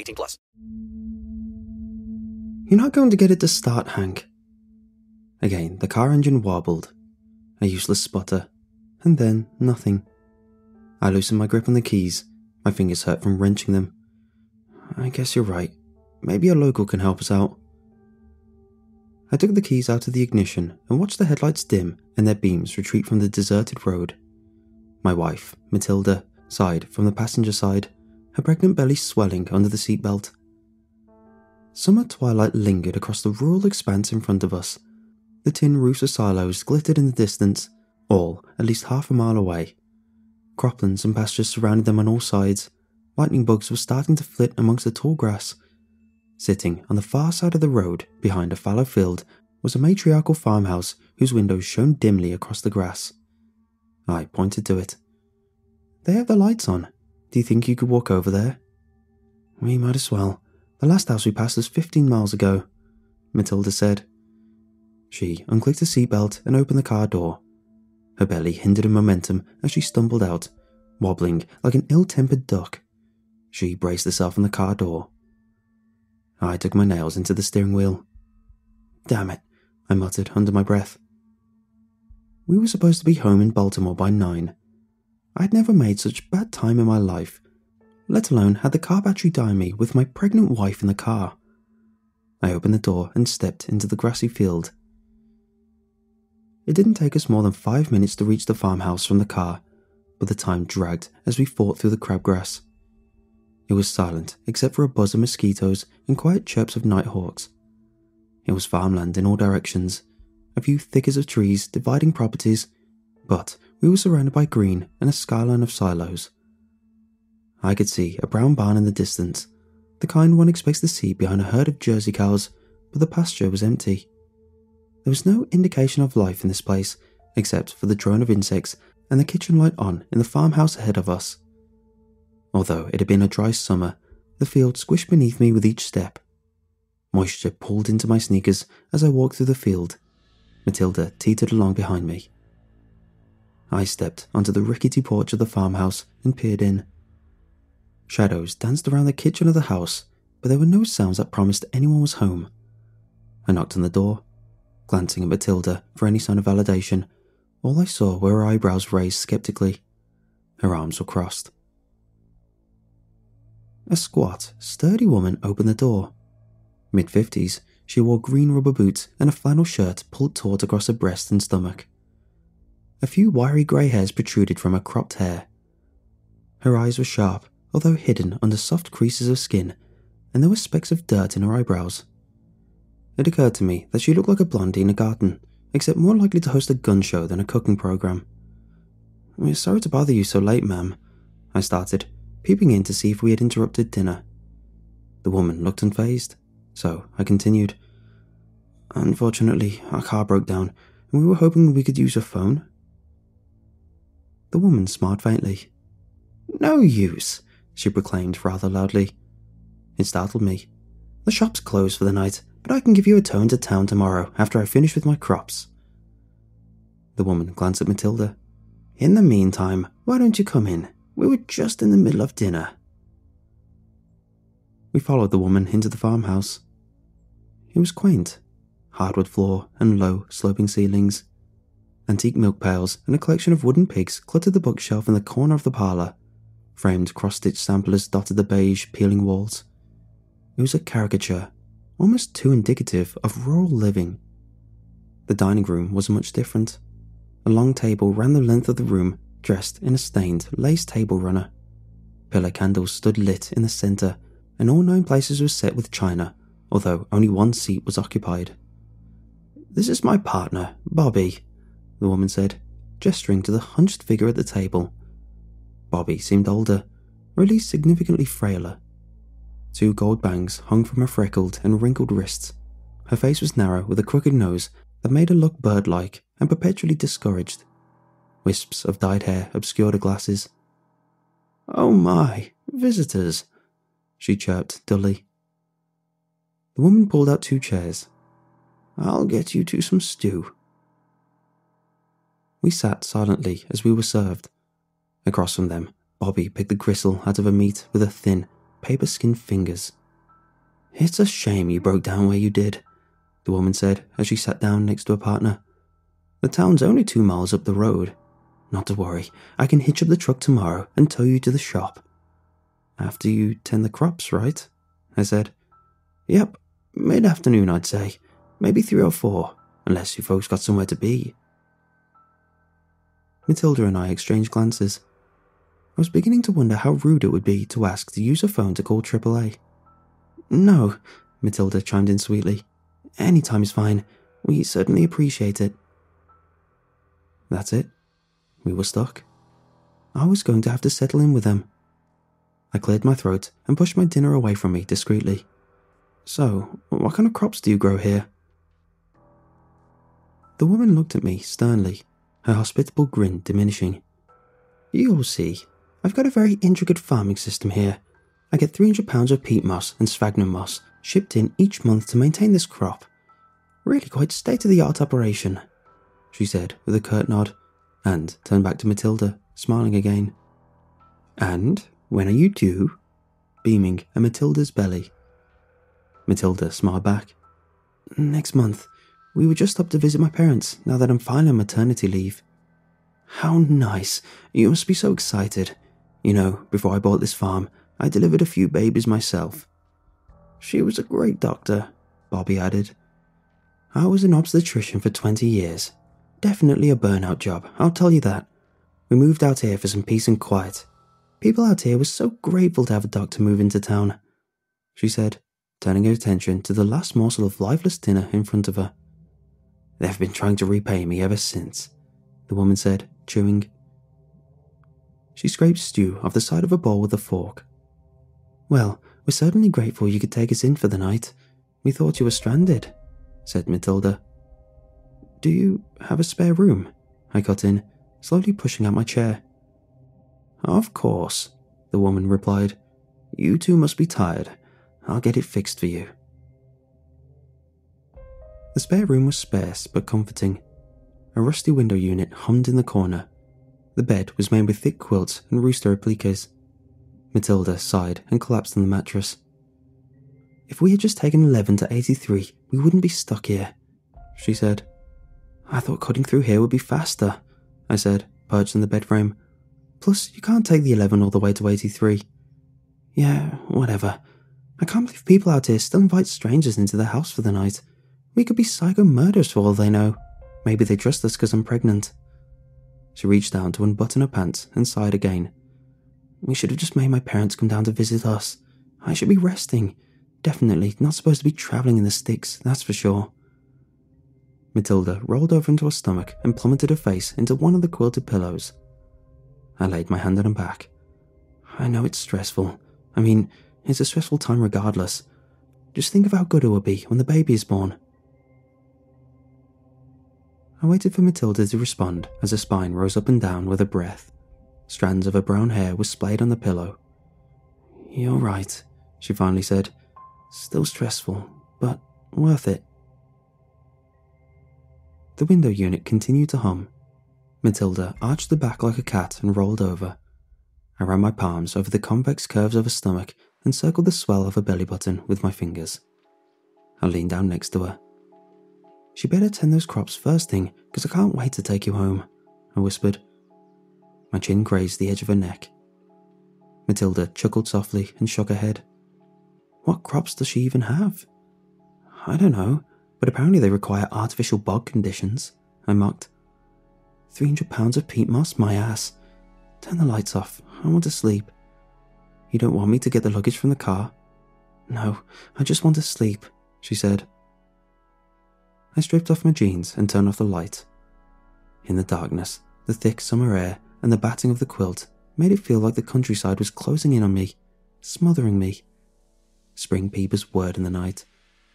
18 plus. You're not going to get it to start, Hank. Again, the car engine wobbled. A useless sputter. And then, nothing. I loosened my grip on the keys. My fingers hurt from wrenching them. I guess you're right. Maybe a local can help us out. I took the keys out of the ignition and watched the headlights dim and their beams retreat from the deserted road. My wife, Matilda, sighed from the passenger side, her pregnant belly swelling under the seatbelt. Summer twilight lingered across the rural expanse in front of us. The tin roofs of silos glittered in the distance, all at least half a mile away. Croplands and pastures surrounded them on all sides. Lightning bugs were starting to flit amongst the tall grass. Sitting on the far side of the road, behind a fallow field, was a matriarchal farmhouse whose windows shone dimly across the grass. I pointed to it. They have the lights on. Do you think you could walk over there? We might as well. The last house we passed was 15 miles ago, Matilda said. She unclicked the seatbelt and opened the car door. Her belly hindered her momentum as she stumbled out, wobbling like an ill tempered duck. She braced herself on the car door. I dug my nails into the steering wheel. Damn it, I muttered under my breath. We were supposed to be home in Baltimore by nine. I'd never made such bad time in my life, let alone had the car battery die me with my pregnant wife in the car. I opened the door and stepped into the grassy field. It didn't take us more than five minutes to reach the farmhouse from the car, but the time dragged as we fought through the crabgrass. It was silent except for a buzz of mosquitoes and quiet chirps of nighthawks. It was farmland in all directions, a few thickets of trees dividing properties, but we were surrounded by green and a skyline of silos. I could see a brown barn in the distance, the kind one expects to see behind a herd of Jersey cows, but the pasture was empty. There was no indication of life in this place, except for the drone of insects and the kitchen light on in the farmhouse ahead of us. Although it had been a dry summer, the field squished beneath me with each step. Moisture pulled into my sneakers as I walked through the field. Matilda teetered along behind me. I stepped onto the rickety porch of the farmhouse and peered in. Shadows danced around the kitchen of the house, but there were no sounds that promised anyone was home. I knocked on the door, glancing at Matilda for any sign of validation. All I saw were her eyebrows raised skeptically. Her arms were crossed. A squat, sturdy woman opened the door. Mid 50s, she wore green rubber boots and a flannel shirt pulled taut across her breast and stomach. A few wiry grey hairs protruded from her cropped hair. Her eyes were sharp, although hidden under soft creases of skin, and there were specks of dirt in her eyebrows. It occurred to me that she looked like a blondie in a garden, except more likely to host a gun show than a cooking program. We're sorry to bother you so late, ma'am, I started, peeping in to see if we had interrupted dinner. The woman looked unfazed, so I continued. Unfortunately, our car broke down, and we were hoping we could use your phone. The woman smiled faintly. No use, she proclaimed rather loudly. It startled me. The shop's closed for the night, but I can give you a tow into town tomorrow after I finish with my crops. The woman glanced at Matilda. In the meantime, why don't you come in? We were just in the middle of dinner. We followed the woman into the farmhouse. It was quaint hardwood floor and low, sloping ceilings. Antique milk pails and a collection of wooden pigs cluttered the bookshelf in the corner of the parlour. Framed cross stitched samplers dotted the beige, peeling walls. It was a caricature, almost too indicative of rural living. The dining room was much different. A long table ran the length of the room, dressed in a stained lace table runner. Pillar candles stood lit in the centre, and all nine places were set with china, although only one seat was occupied. This is my partner, Bobby, the woman said, gesturing to the hunched figure at the table. Bobby seemed older, or at least significantly frailer. Two gold bangs hung from her freckled and wrinkled wrists. Her face was narrow with a crooked nose that made her look bird like and perpetually discouraged. Wisps of dyed hair obscured her glasses. Oh my, visitors, she chirped dully. The woman pulled out two chairs. I'll get you to some stew. We sat silently as we were served. Across from them, Bobby picked the gristle out of a meat with her thin, paper skinned fingers. It's a shame you broke down where you did, the woman said as she sat down next to her partner. The town's only two miles up the road. Not to worry, I can hitch up the truck tomorrow and tow you to the shop. After you tend the crops, right? I said. Yep, mid afternoon, I'd say. Maybe three or four, unless you folks got somewhere to be. Matilda and I exchanged glances. I was beginning to wonder how rude it would be to ask to use a phone to call AAA. No, Matilda chimed in sweetly. Any time is fine. We certainly appreciate it. That's it. We were stuck. I was going to have to settle in with them. I cleared my throat and pushed my dinner away from me discreetly. So, what kind of crops do you grow here? The woman looked at me sternly, her hospitable grin diminishing. You'll see. I've got a very intricate farming system here. I get 300 pounds of peat moss and sphagnum moss shipped in each month to maintain this crop. Really quite state of the art operation, she said with a curt nod, and turned back to Matilda, smiling again. And when are you due? Beaming at Matilda's belly. Matilda smiled back. Next month. We were just up to visit my parents now that I'm finally on maternity leave. How nice. You must be so excited. You know, before I bought this farm, I delivered a few babies myself. She was a great doctor, Bobby added. I was an obstetrician for 20 years. Definitely a burnout job, I'll tell you that. We moved out here for some peace and quiet, People out here were so grateful to have a doctor move into town, she said, turning her attention to the last morsel of lifeless dinner in front of her. They've been trying to repay me ever since, the woman said, chewing. She scraped stew off the side of a bowl with a fork. Well, we're certainly grateful you could take us in for the night. We thought you were stranded, said Matilda. Do you have a spare room? I got in, slowly pushing out my chair. Of course, the woman replied. You two must be tired. I'll get it fixed for you. The spare room was sparse but comforting. A rusty window unit hummed in the corner. The bed was made with thick quilts and rooster appliques. Matilda sighed and collapsed on the mattress. If we had just taken 11 to 83, we wouldn't be stuck here, she said. I thought cutting through here would be faster, I said, perched on the bed frame. Plus, you can't take the 11 all the way to 83. Yeah, whatever. I can't believe people out here still invite strangers into their house for the night. We could be psycho murderers for all they know. Maybe they trust us because I'm pregnant. She reached down to unbutton her pants and sighed again. We should have just made my parents come down to visit us. I should be resting. Definitely not supposed to be travelling in the sticks, that's for sure. Matilda rolled over into her stomach and plummeted her face into one of the quilted pillows. I laid my hand on her back. I know it's stressful. I mean, it's a stressful time regardless. Just think of how good it will be when the baby is born. I waited for Matilda to respond as her spine rose up and down with her breath. Strands of her brown hair were splayed on the pillow. You're right, she finally said. Still stressful, but worth it. The window unit continued to hum. Matilda arched the back like a cat and rolled over. I ran my palms over the convex curves of her stomach and circled the swell of her belly button with my fingers. I leaned down next to her. She better tend those crops first thing, because I can't wait to take you home, I whispered. My chin grazed the edge of her neck. Matilda chuckled softly and shook her head. What crops does she even have? I don't know, but apparently they require artificial bog conditions, I mocked. 300 pounds of peat moss, my ass. Turn the lights off. I want to sleep. You don't want me to get the luggage from the car? No, I just want to sleep, she said. I stripped off my jeans and turned off the light. In the darkness, the thick summer air and the batting of the quilt made it feel like the countryside was closing in on me, smothering me. Spring peepers whirred in the night.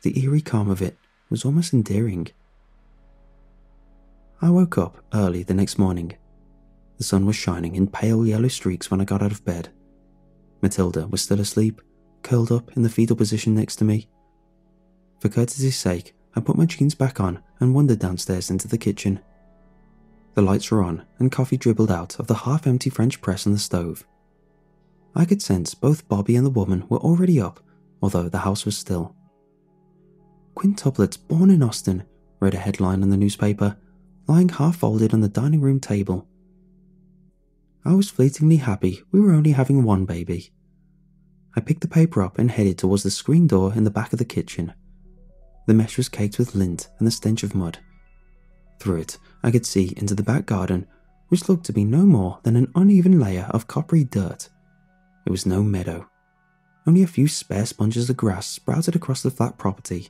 The eerie calm of it was almost endearing. I woke up early the next morning. The sun was shining in pale yellow streaks when I got out of bed. Matilda was still asleep, curled up in the fetal position next to me. For courtesy's sake, I put my jeans back on and wandered downstairs into the kitchen. The lights were on, and coffee dribbled out of the half empty French press on the stove. I could sense both Bobby and the woman were already up, although the house was still. Quintuplets born in Austin, read a headline in the newspaper, lying half folded on the dining room table. I was fleetingly happy we were only having one baby. I picked the paper up and headed towards the screen door in the back of the kitchen. The mesh was caked with lint and the stench of mud. Through it, I could see into the back garden, which looked to be no more than an uneven layer of coppery dirt. It was no meadow. Only a few spare sponges of grass sprouted across the flat property.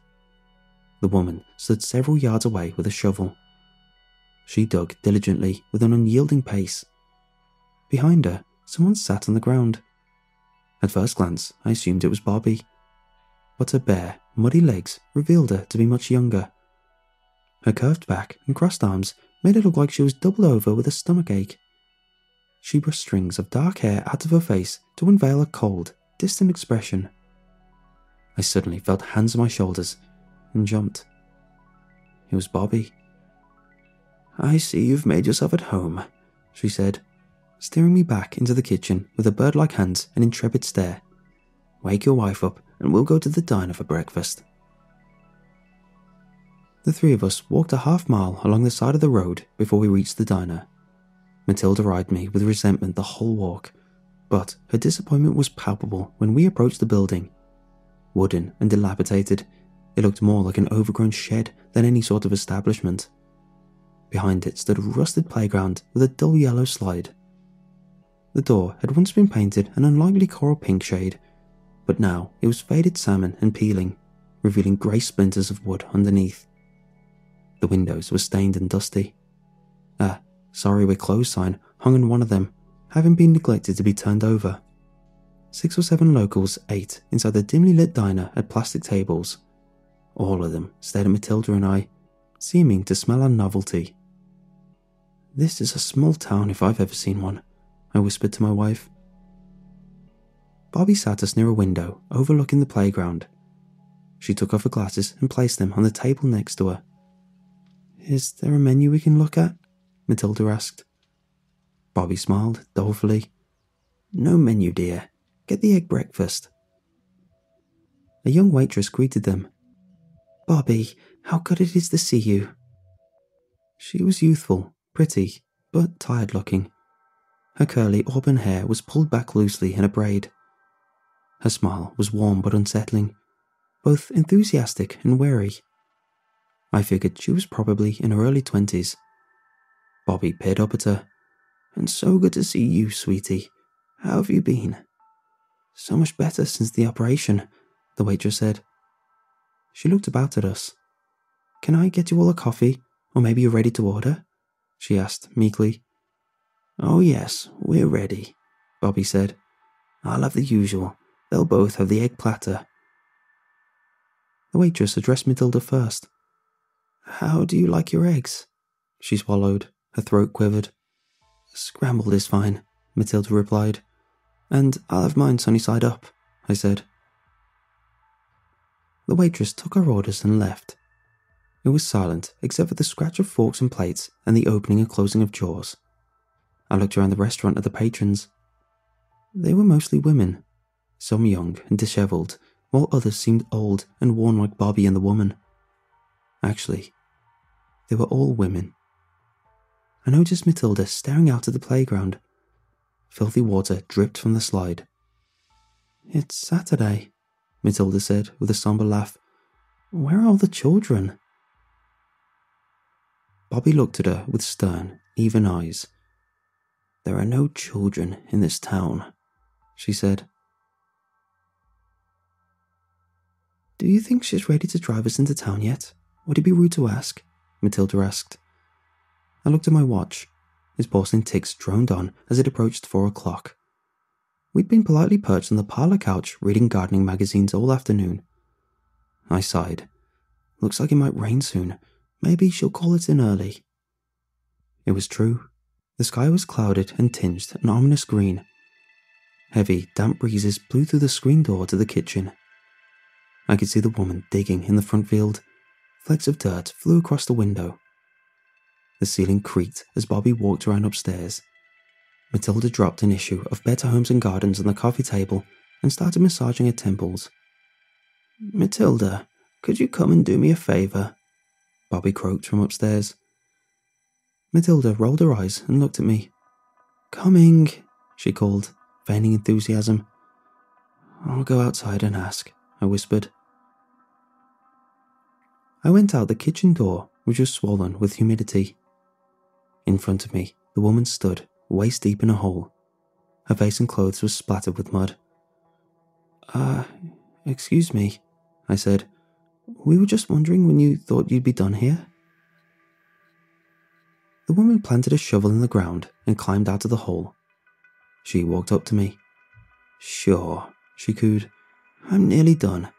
The woman stood several yards away with a shovel. She dug diligently with an unyielding pace. Behind her, someone sat on the ground. At first glance, I assumed it was Bobby but her bare, muddy legs revealed her to be much younger. Her curved back and crossed arms made it look like she was doubled over with a stomach ache. She brushed strings of dark hair out of her face to unveil a cold, distant expression. I suddenly felt hands on my shoulders and jumped. It was Bobby. I see you've made yourself at home, she said, steering me back into the kitchen with her bird like hands and intrepid stare. Wake your wife up and we'll go to the diner for breakfast. The three of us walked a half mile along the side of the road before we reached the diner. Matilda eyed me with resentment the whole walk, but her disappointment was palpable when we approached the building. Wooden and dilapidated, it looked more like an overgrown shed than any sort of establishment. Behind it stood a rusted playground with a dull yellow slide. The door had once been painted an unlikely coral pink shade but now it was faded salmon and peeling, revealing grey splinters of wood underneath. The windows were stained and dusty. A sorry we're closed sign hung on one of them, having been neglected to be turned over. Six or seven locals ate inside the dimly lit diner at plastic tables. All of them stared at Matilda and I, seeming to smell our novelty. This is a small town if I've ever seen one, I whispered to my wife. Bobby sat us near a window overlooking the playground. She took off her glasses and placed them on the table next to her. Is there a menu we can look at? Matilda asked. Bobby smiled dolefully. No menu, dear. Get the egg breakfast. A young waitress greeted them. Bobby, how good it is to see you. She was youthful, pretty, but tired looking. Her curly auburn hair was pulled back loosely in a braid. Her smile was warm but unsettling, both enthusiastic and wary. I figured she was probably in her early twenties. Bobby peered up at her. And so good to see you, sweetie. How have you been? So much better since the operation, the waitress said. She looked about at us. Can I get you all a coffee, or maybe you're ready to order? she asked meekly. Oh, yes, we're ready, Bobby said. I'll have the usual They'll both have the egg platter. The waitress addressed Matilda first. How do you like your eggs? She swallowed. Her throat quivered. Scrambled is fine, Matilda replied. And I'll have mine sunny side up, I said. the waitress took our orders and left. It was silent except for the scratch of forks and plates and the opening and closing of jaws. I looked around the restaurant at the patrons. They were mostly women, some young and dishevelled, while others seemed old and worn like Bobby and the woman. Actually, they were all women. I noticed Matilda staring out at the playground. Filthy water dripped from the slide. It's Saturday, Matilda said with a somber laugh. Where are all the children? Bobby looked at her with stern, even eyes. There are no children in this town, she said. Do you think she's ready to drive us into town yet? Would it be rude to ask? Matilda asked. I looked at my watch. His porcelain ticks droned on as it approached four o'clock. We'd been politely perched on the parlour couch reading gardening magazines all afternoon. I sighed. Looks like it might rain soon. Maybe she'll call it in early. It was true. The sky was clouded and tinged an ominous green. Heavy, damp breezes blew through the screen door to the kitchen. I could see the woman digging in the front field. Flecks of dirt flew across the window. The ceiling creaked as Bobby walked around upstairs. Matilda dropped an issue of Better Homes and Gardens on the coffee table and started massaging her temples. Matilda, could you come and do me a favour? Bobby croaked from upstairs. Matilda rolled her eyes and looked at me. Coming, she called, feigning enthusiasm. I'll go outside and ask, I whispered. I went out the kitchen door, which was swollen with humidity. In front of me, the woman stood, waist deep in a hole. Her face and clothes were splattered with mud. Ah, uh, excuse me, I said. We were just wondering when you thought you'd be done here. The woman planted a shovel in the ground and climbed out of the hole. She walked up to me. Sure, she cooed. I'm nearly done.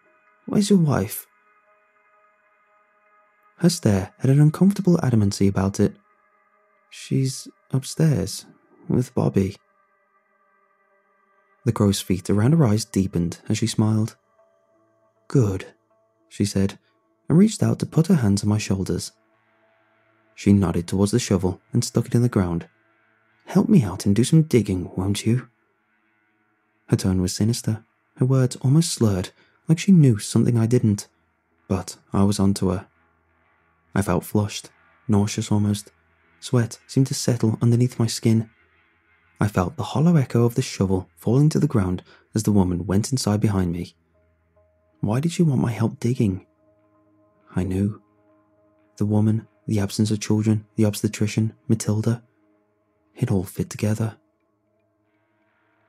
Where's your wife? Her stare had an uncomfortable adamancy about it. She's upstairs with Bobby. The crow's feet around her eyes deepened as she smiled. Good, she said, and reached out to put her hands on my shoulders. She nodded towards the shovel and stuck it in the ground. Help me out and do some digging, won't you? Her tone was sinister, her words almost slurred, like she knew something I didn't. But I was onto her. I felt flushed, nauseous almost. Sweat seemed to settle underneath my skin. I felt the hollow echo of the shovel falling to the ground as the woman went inside behind me. Why did she want my help digging? I knew. The woman, the absence of children, the obstetrician, Matilda. It all fit together.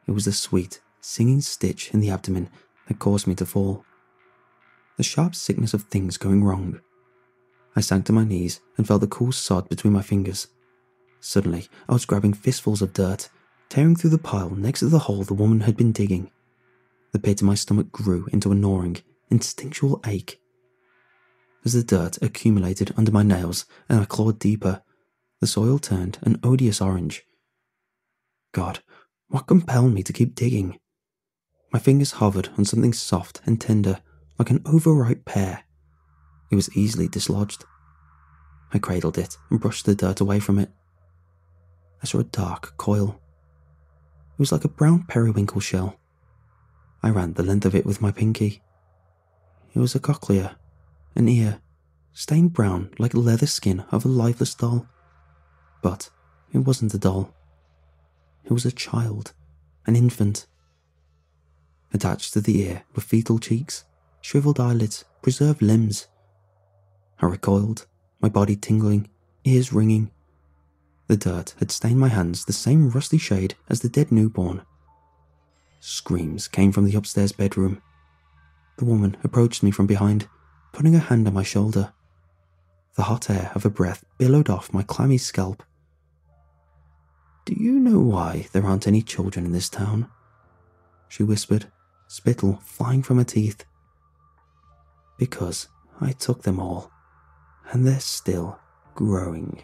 It was the sweet, singing stitch in the abdomen that caused me to fall. The sharp sickness of things going wrong. I sank to my knees and felt the cool sod between my fingers. Suddenly, I was grabbing fistfuls of dirt, tearing through the pile next to the hole the woman had been digging. The pit in my stomach grew into a gnawing, instinctual ache. As the dirt accumulated under my nails and I clawed deeper, the soil turned an odious orange. God, what compelled me to keep digging? My fingers hovered on something soft and tender, like an overripe pear. It was easily dislodged. I cradled it and brushed the dirt away from it. I saw a dark coil. It was like a brown periwinkle shell. I ran the length of it with my pinky. It was a cochlea, an ear, stained brown like the leather skin of a lifeless doll. But it wasn't a doll. It was a child, an infant. Attached to the ear were fetal cheeks, shriveled eyelids, preserved limbs. I recoiled, my body tingling, ears ringing. The dirt had stained my hands the same rusty shade as the dead newborn. Screams came from the upstairs bedroom. The woman approached me from behind, putting a hand on my shoulder. The hot air of her breath billowed off my clammy scalp. Do you know why there aren't any children in this town? She whispered, spittle flying from her teeth. Because I took them all, and they're still growing.